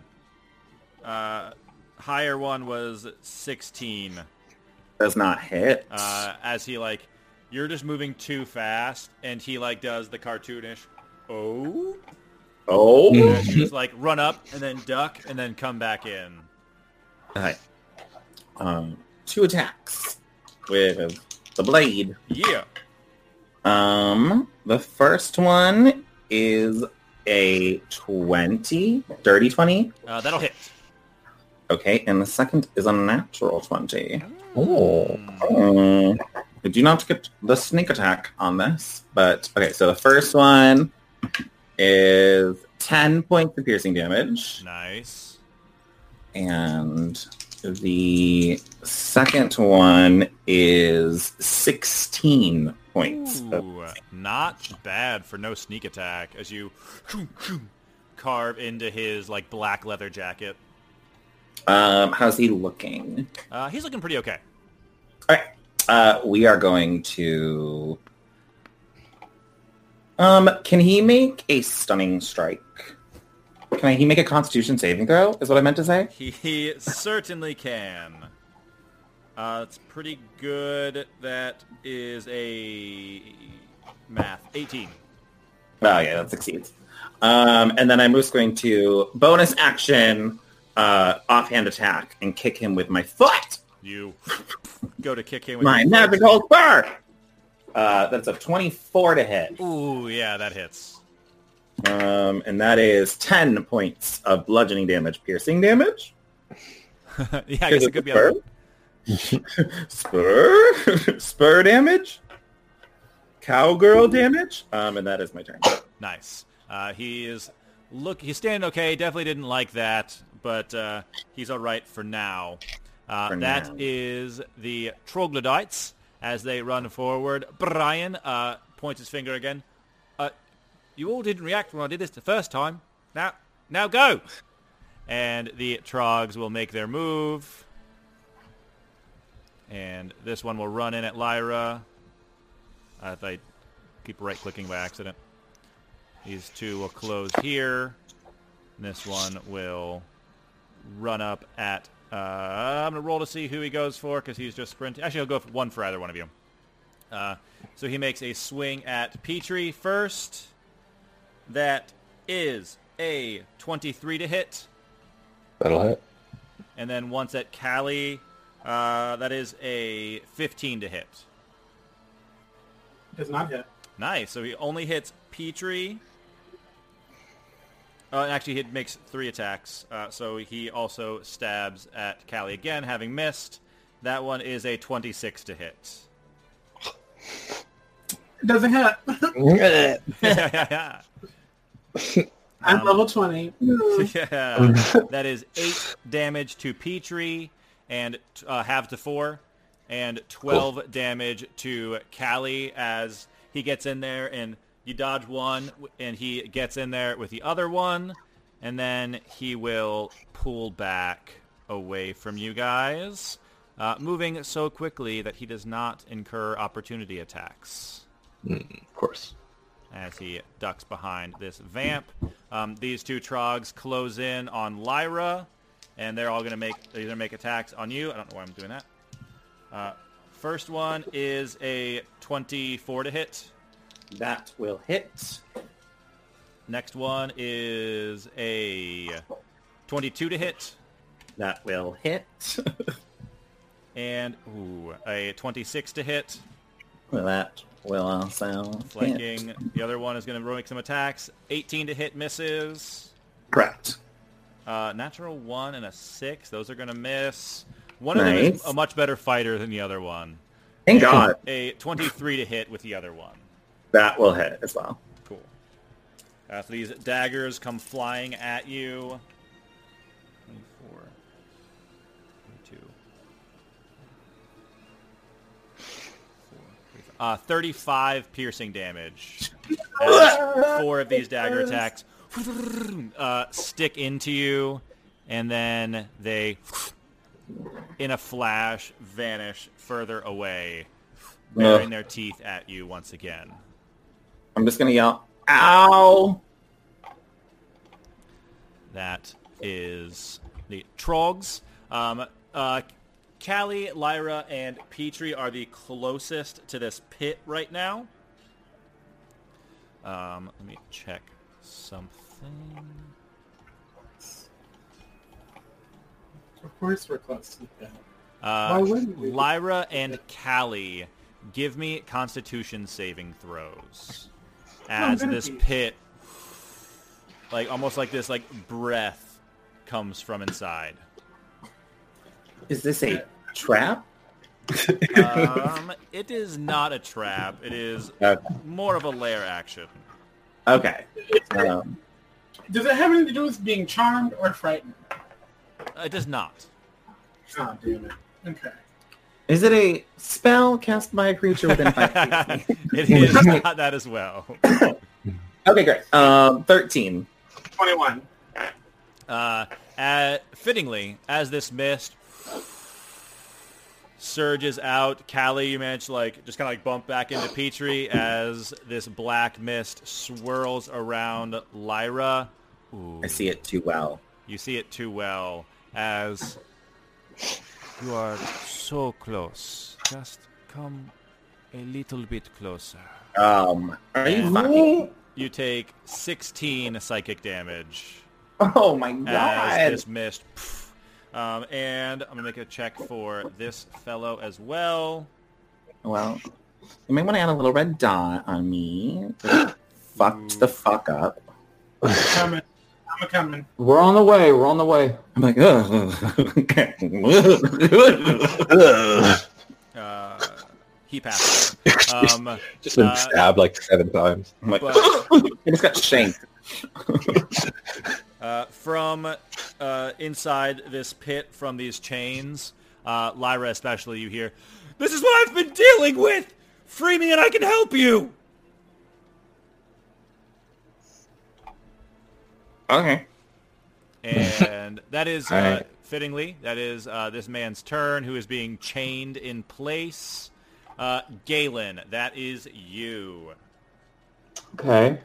Speaker 5: Uh, higher one was 16.
Speaker 1: Does not hit.
Speaker 5: Uh, as he like, you're just moving too fast, and he like does the cartoonish. Oh,
Speaker 1: oh!
Speaker 5: and you just like run up and then duck and then come back in.
Speaker 1: Okay. Um, two attacks with the blade.
Speaker 5: Yeah.
Speaker 1: Um, the first one is a 20, dirty 20.
Speaker 5: Uh, that'll hit.
Speaker 1: Okay, and the second is a natural 20.
Speaker 4: Oh.
Speaker 1: Um, I do not get the sneak attack on this, but okay, so the first one is 10 points of piercing damage,
Speaker 5: Nice.
Speaker 1: and the second one is 16 points. of-
Speaker 5: Ooh, not bad for no sneak attack as you carve into his like black leather jacket.
Speaker 1: Um, how's he looking?
Speaker 5: Uh, he's looking pretty okay.
Speaker 1: All right. Uh, we are going to. Um, can he make a stunning strike? Can he make a Constitution saving throw? Is what I meant to say.
Speaker 5: He certainly can. Uh, it's pretty good. That is a math. 18.
Speaker 1: Oh yeah, that succeeds. Um, and then I'm just going to bonus action, uh, offhand attack and kick him with my foot.
Speaker 5: You go to kick him with
Speaker 1: My magical spur. Uh, that's a 24 to hit.
Speaker 5: Ooh, yeah, that hits.
Speaker 1: Um, and that is 10 points of bludgeoning damage, piercing damage.
Speaker 5: yeah, I guess it could be.
Speaker 1: spur?
Speaker 5: A,
Speaker 1: spur, spur damage, cowgirl damage. Um, and that is my turn.
Speaker 5: nice. Uh, he is look. He's standing okay. Definitely didn't like that, but uh, he's all right for now. Uh,
Speaker 1: For
Speaker 5: that
Speaker 1: now.
Speaker 5: is the troglodytes as they run forward. Brian uh, points his finger again. Uh, you all didn't react when I did this the first time. Now, now go. And the trogs will make their move. And this one will run in at Lyra. Uh, if I keep right-clicking by accident. These two will close here. This one will run up at... Uh, I'm going to roll to see who he goes for because he's just sprinting. Actually, I'll go for one for either one of you. Uh, so he makes a swing at Petrie first. That is a 23 to hit.
Speaker 4: That'll hit.
Speaker 5: And then once at Callie, uh, that is a 15 to hit.
Speaker 2: Does not hit.
Speaker 5: Nice. So he only hits Petrie. Uh, and actually, he makes three attacks. Uh, so he also stabs at Callie again, having missed. That one is a 26 to hit.
Speaker 2: It doesn't hit.
Speaker 5: yeah.
Speaker 2: I'm
Speaker 5: Um,
Speaker 2: level 20. yeah.
Speaker 5: That is eight damage to Petrie and uh, half to four, and 12 damage to Callie as he gets in there and you dodge one and he gets in there with the other one, and then he will pull back away from you guys, uh, moving so quickly that he does not incur opportunity attacks
Speaker 4: Of course.
Speaker 5: as he ducks behind this vamp. Um, these two trogs close in on Lyra, and they're all going to make they're going to make attacks on you. I don't know why I'm doing that. Uh, first one is a 24 to hit.
Speaker 1: That will hit.
Speaker 5: Next one is a 22 to hit.
Speaker 1: That will hit.
Speaker 5: And ooh, a 26 to hit.
Speaker 1: Well, that will also hit.
Speaker 5: Flanking. The other one is going to make some attacks. 18 to hit misses.
Speaker 1: Correct.
Speaker 5: Uh, natural one and a six. Those are going to miss. One of them is a much better fighter than the other one.
Speaker 1: Thank God.
Speaker 5: A 23 to hit with the other one.
Speaker 1: That will hit as well.
Speaker 5: Cool. After these daggers come flying at you. 24. 22. Uh, 35 piercing damage. As four of these dagger attacks uh, stick into you, and then they, in a flash, vanish further away, baring their teeth at you once again.
Speaker 1: I'm just gonna yell, "Ow!"
Speaker 5: That is the Trogs. Um, uh, Callie, Lyra, and Petrie are the closest to this pit right now. Um, let me check something.
Speaker 2: Of course we're close to the pit.
Speaker 5: Uh,
Speaker 2: Why wouldn't we?
Speaker 5: Lyra and Callie, give me Constitution saving throws. As this pit, like almost like this, like breath comes from inside.
Speaker 1: Is this a trap?
Speaker 5: Um, it is not a trap. It is
Speaker 1: Okay.
Speaker 5: more of a lair action.
Speaker 1: Okay. Um,
Speaker 2: Does it have anything to do with being charmed or frightened?
Speaker 5: It does not.
Speaker 2: Oh, damn it. Okay.
Speaker 1: Is it a spell cast by a creature within five feet?
Speaker 5: it is not that as well.
Speaker 1: Okay, great. Um, thirteen.
Speaker 2: 21.
Speaker 5: Uh, uh, fittingly, as this mist surges out, Callie, you manage to like just kind of like bump back into Petrie as this black mist swirls around Lyra. Ooh,
Speaker 1: I see it too well.
Speaker 5: you see it too well as you are so close. Just come a little bit closer.
Speaker 1: Um, are you
Speaker 5: And-
Speaker 1: fucking?
Speaker 5: You take 16 psychic damage.
Speaker 1: Oh my
Speaker 5: as
Speaker 1: god!
Speaker 5: this mist. pff. Um, and I'm gonna make a check for this fellow as well.
Speaker 1: Well, you may want to add a little red dot on me. Fucked the fuck up.
Speaker 2: Coming. I'm coming.
Speaker 3: We're on the way. We're on the way.
Speaker 1: I'm like, ugh. okay.
Speaker 5: Uh, he passed. Um,
Speaker 4: Just been
Speaker 5: Uh,
Speaker 4: stabbed like seven times.
Speaker 1: I'm like,
Speaker 5: but
Speaker 1: I just got shanked.
Speaker 5: uh, from uh, inside this pit, from these chains, uh, Lyra especially, you hear, "This is what I've been dealing with. Free me, and I can help you."
Speaker 1: Okay.
Speaker 5: And that is, uh,
Speaker 4: Alright.
Speaker 5: fittingly, that is uh, this man's turn who is being chained in place. Uh, Galen, that is you.
Speaker 3: Okay.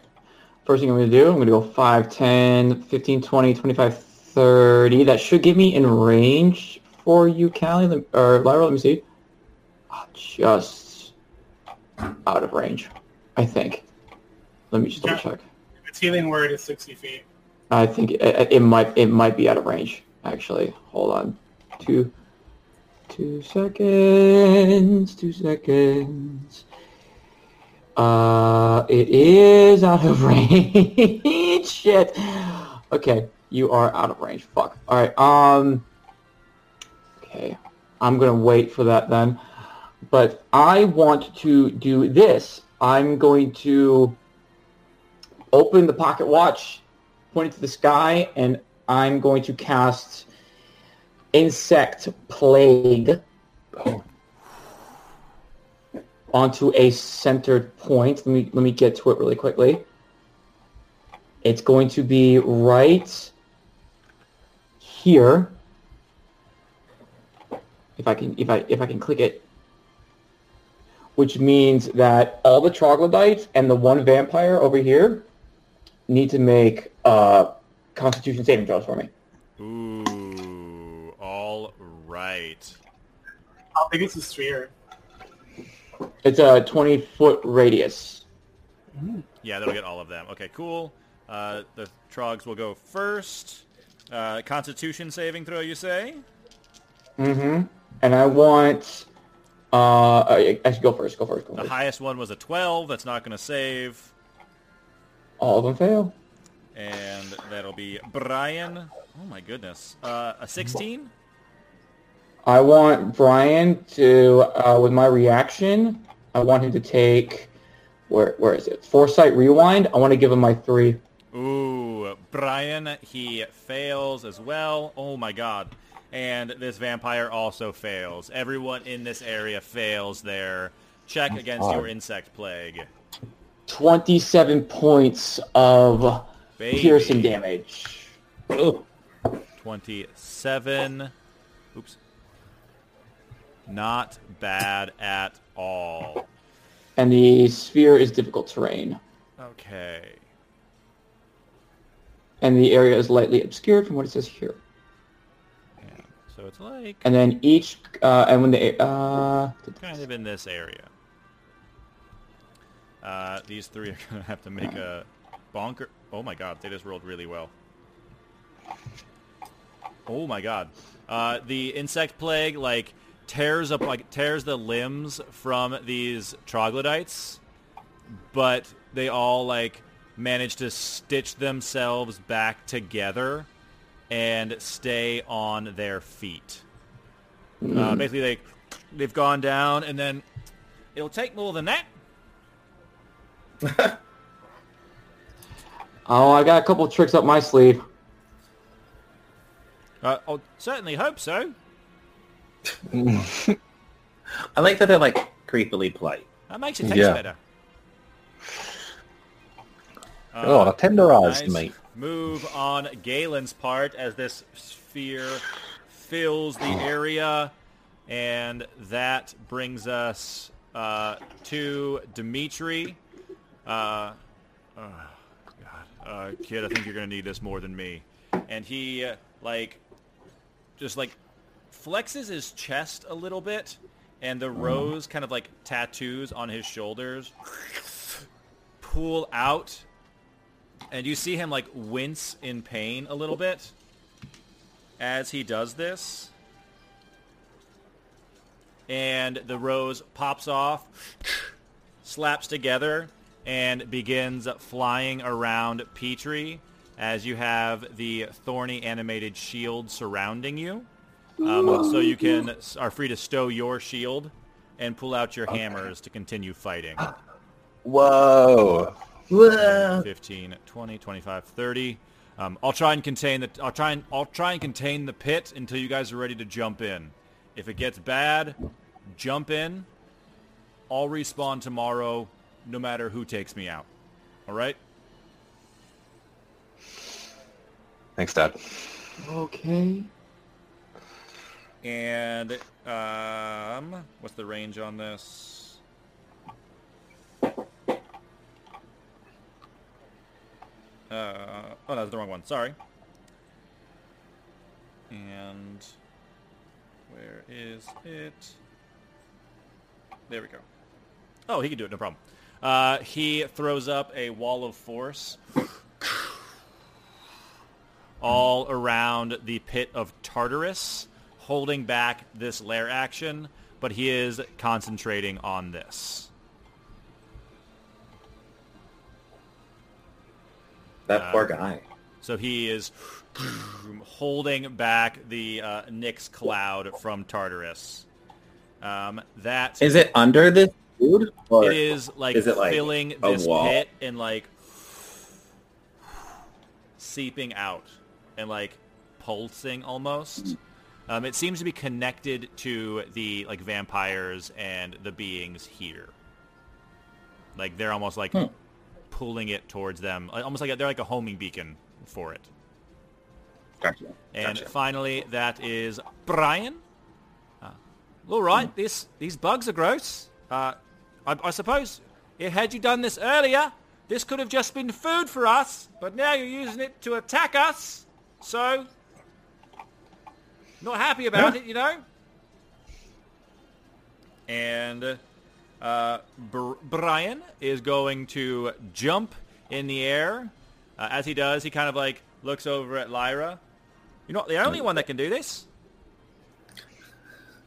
Speaker 3: First thing I'm going to do, I'm going to go 5, 10, 15, 20, 25, 30. That should give me in range for you, Callie. Lem- Or Lyra, let me see. Oh, just out of range, I think. Let me just double check.
Speaker 2: Its healing word is 60 feet.
Speaker 3: I think it, it might it might be out of range. Actually, hold on. Two, two seconds. Two seconds. Uh, it is out of range. Shit. Okay, you are out of range. Fuck. All right. Um. Okay, I'm gonna wait for that then. But I want to do this. I'm going to open the pocket watch pointing to the sky, and I'm going to cast Insect Plague onto a centered point. Let me let me get to it really quickly. It's going to be right here. If I can if I if I can click it. Which means that all the troglodytes and the one vampire over here need to make uh, Constitution saving throws for me.
Speaker 5: Ooh, all right.
Speaker 2: How big is the sphere?
Speaker 3: It's a 20 foot radius.
Speaker 5: Yeah, that'll get all of them. Okay, cool. Uh, the Trogs will go first. Uh, Constitution saving throw, you say?
Speaker 3: Mm-hmm. And I want. Uh, I I should go first. Go first. Go
Speaker 5: The
Speaker 3: first.
Speaker 5: highest one was a 12. That's not going to save.
Speaker 3: All of them fail.
Speaker 5: And that'll be Brian. Oh my goodness. Uh, a 16?
Speaker 3: I want Brian to, uh, with my reaction, I want him to take, where where is it? Foresight Rewind. I want to give him my three.
Speaker 5: Ooh, Brian, he fails as well. Oh my god. And this vampire also fails. Everyone in this area fails their check against your insect plague.
Speaker 3: 27 points of
Speaker 5: Baby.
Speaker 3: piercing damage.
Speaker 1: Ooh.
Speaker 5: 27. Oops. Not bad at all.
Speaker 3: And the sphere is difficult terrain.
Speaker 5: Okay.
Speaker 3: And the area is lightly obscured from what it says here.
Speaker 5: Yeah. So it's like
Speaker 3: And then each, uh, and when the, uh,
Speaker 5: kind of in this area. Uh, these three are going to have to make a bonker. Oh my god, they just rolled really well. Oh my god. Uh, the insect plague, like, tears up, like, tears the limbs from these troglodytes, but they all, like, manage to stitch themselves back together and stay on their feet. Uh, basically, they, they've gone down, and then it'll take more than that.
Speaker 3: oh, I got a couple tricks up my sleeve.
Speaker 5: Uh, I'll certainly hope so.
Speaker 1: I like that they're like creepily polite.
Speaker 5: That makes it taste
Speaker 4: Yeah.
Speaker 5: better.
Speaker 4: oh, a tenderized
Speaker 5: nice
Speaker 4: meat.
Speaker 5: Move on Galen's part as this sphere fills the area, and that brings us uh, to Dimitri. Uh, oh, God, uh, kid, I think you're gonna need this more than me. And he uh, like just like flexes his chest a little bit, and the rose kind of like tattoos on his shoulders pull out and you see him like wince in pain a little bit as he does this. And the rose pops off, slaps together, and begins flying around Petrie as you have the thorny animated shield surrounding you. Um, so you can are free to stow your shield and pull out your hammers to continue fighting.
Speaker 4: Whoa.
Speaker 5: 15, 20, 25, 30. Um, I'll try and contain the. I'll try and I'll try and contain the pit until you guys are ready to jump in. If it gets bad, jump in. I'll respawn tomorrow, no matter who takes me out. All right.
Speaker 4: Thanks, Dad.
Speaker 3: Okay.
Speaker 5: And um, what's the range on this? Uh, oh, that's the wrong one. Sorry. And where is it? There we go. Oh, he can do it, no problem. Uh, he throws up a wall of force all around the pit of Tartarus, holding back this lair action, but he is concentrating on this.
Speaker 1: That poor guy.
Speaker 5: So he is holding back the uh, Nyx cloud from Tartarus. Um, that
Speaker 1: Is it under this dude? Or
Speaker 5: it is like
Speaker 1: is it
Speaker 5: filling
Speaker 1: a
Speaker 5: this pit and like seeping out and like pulsing almost.
Speaker 1: Hmm.
Speaker 5: Um, it seems to be connected to the like vampires and the beings here. Like they're almost like
Speaker 1: Hmm.
Speaker 5: pulling it towards them, almost like a, they're like a homing beacon for it.
Speaker 1: Gotcha.
Speaker 5: And
Speaker 1: Gotcha.
Speaker 5: finally, that is Brian. Uh, all right,
Speaker 1: Hmm.
Speaker 5: this these bugs are gross. Uh, I, I suppose if had you done this earlier, this could have just been food for us. But now you're using it to attack us. So, not happy about it, you know. And uh, Br- Brian is going to jump in the air. Uh, as he does, he kind of like looks over at Lyra You're not the only one that can do this.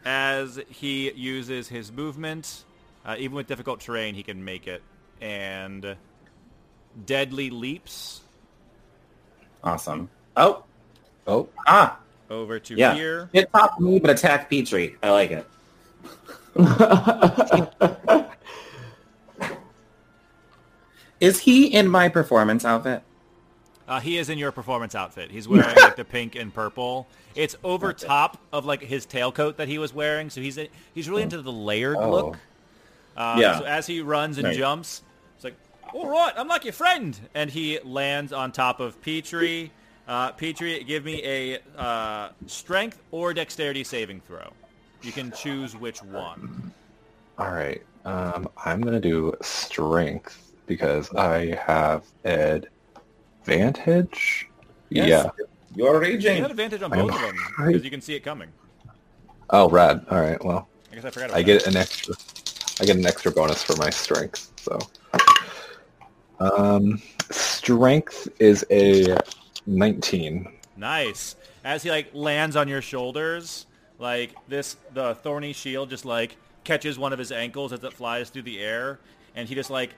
Speaker 5: As he uses his movement, uh, even with difficult terrain, he can make it. And deadly leaps
Speaker 1: Awesome. Oh,
Speaker 4: Oh,
Speaker 1: ah,
Speaker 5: over to
Speaker 1: yeah.
Speaker 5: here.
Speaker 1: Hit top me, but attack Petrie. I like it. Is he in my performance outfit?
Speaker 5: Uh, he is in your performance outfit. He's wearing like the pink and purple. It's over top of like his tailcoat that he was wearing, so he's he's really into the layered
Speaker 4: Oh.
Speaker 5: look. Uh,
Speaker 1: Yeah.
Speaker 5: So as he runs and
Speaker 1: Right.
Speaker 5: jumps, it's like, all right, I'm like your friend, and he lands on top of Petrie. Uh, Petrie, give me a uh, strength or dexterity saving throw. You can choose which one.
Speaker 4: all right. Um, I'm gonna do strength because I have advantage.
Speaker 1: Yes.
Speaker 4: Yeah.
Speaker 1: You're
Speaker 5: You
Speaker 1: raging.
Speaker 5: have advantage on
Speaker 4: I'm
Speaker 5: both of them
Speaker 4: right.
Speaker 5: because you can see it coming.
Speaker 4: Oh, rad. All right. Well,
Speaker 5: I guess I forgot about
Speaker 4: I
Speaker 5: that.
Speaker 4: get an extra. I get an extra bonus for my strength. So, um, strength is a 19.
Speaker 5: Nice. As he like lands on your shoulders, like this, the thorny shield just like catches one of his ankles as it flies through the air, and he just like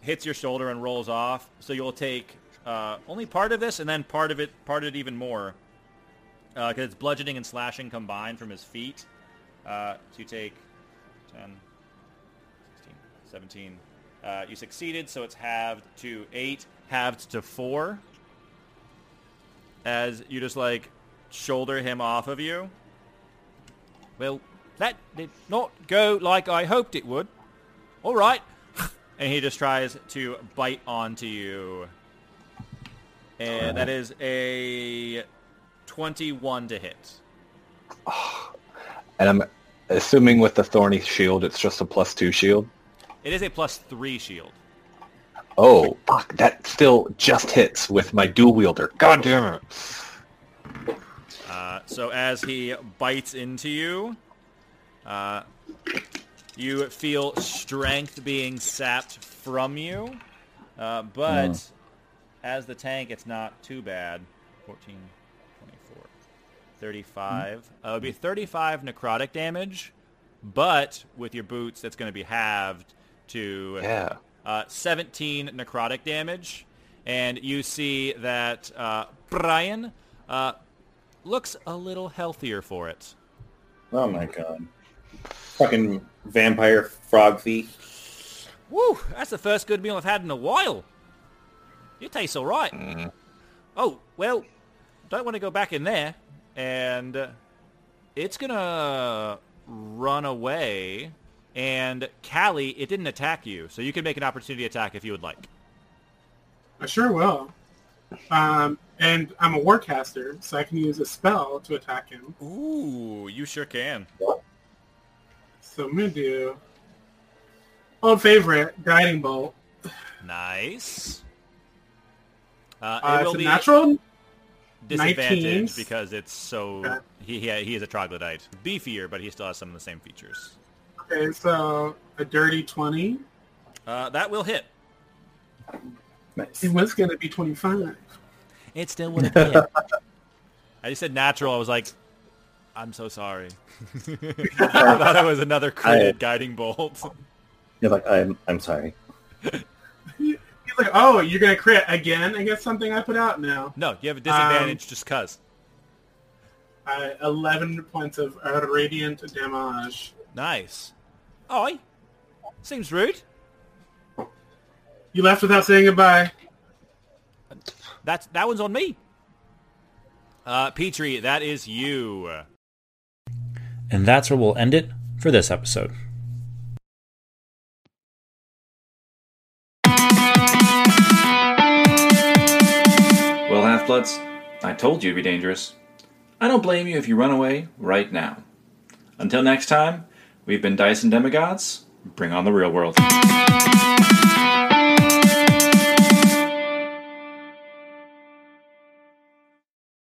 Speaker 5: hits your shoulder and rolls off. So you'll take uh, only part of this, and then part of it, part of it even more, because it's bludgeoning and slashing combined from his feet. Uh, so you take 10, 16, 17. Uh, you succeeded, so it's halved to 8, halved to 4 as you just like shoulder him off of you. Well, that did not go like I hoped it would. All right. And he just tries to bite onto you. And that is a 21 to hit.
Speaker 4: And I'm assuming with the thorny shield, it's just a plus two shield.
Speaker 5: It is a plus 3 shield.
Speaker 4: Oh, fuck! That still just hits with my dual wielder. God damn it!
Speaker 5: Uh, so as he bites into you, uh, you feel strength being sapped from you. Uh, but as the tank, it's not too bad. 14, 24, 35. Uh, it would be 35 necrotic damage, but with your boots, that's going to be halved to
Speaker 4: Yeah.
Speaker 5: uh, 17 necrotic damage. And you see that uh, Brian uh, looks a little healthier for it.
Speaker 1: Oh my god. Fucking vampire frog feet.
Speaker 5: Woo! That's the first good meal I've had in a while. You taste all right. Oh, well, don't want to go back in there. And uh, it's going to run away. And Callie, it didn't attack you, so you can make an opportunity attack if you would like.
Speaker 2: I sure will. Um, and I'm a warcaster, so I can use a spell to attack him.
Speaker 5: Ooh, you sure can.
Speaker 2: So I'm gonna do old favorite guiding bolt.
Speaker 5: Nice. Uh, it
Speaker 2: Uh,
Speaker 5: will
Speaker 2: it's a
Speaker 5: be
Speaker 2: natural.
Speaker 5: disadvantage
Speaker 2: 19.
Speaker 5: because it's so
Speaker 2: Okay.
Speaker 5: he he, he is a troglodyte, beefier, but he still has some of the same features.
Speaker 2: Okay, so a dirty twenty.
Speaker 5: Uh, that will hit.
Speaker 1: Nice.
Speaker 2: It was gonna be twenty-five.
Speaker 5: It still would have hit. I just said natural. I was like, I'm so sorry. I thought it was another critted guiding bolt.
Speaker 1: You're like, I'm I'm sorry.
Speaker 2: He's like, "Oh, you're gonna crit again against something I put out now."
Speaker 5: No, you have a disadvantage
Speaker 2: Um,
Speaker 5: just cause.
Speaker 2: Uh, Eleven points of uh, radiant damage.
Speaker 5: Nice. Oi. Seems rude.
Speaker 2: You left without saying goodbye.
Speaker 5: That's that one's on me. Uh, Petrie, that is you.
Speaker 6: And that's where we'll end it for this episode.
Speaker 7: Well, Half-Bloods, I told you to be dangerous. I don't blame you if you run away right now. Until next time, we've been and Demigods. Bring on the real world.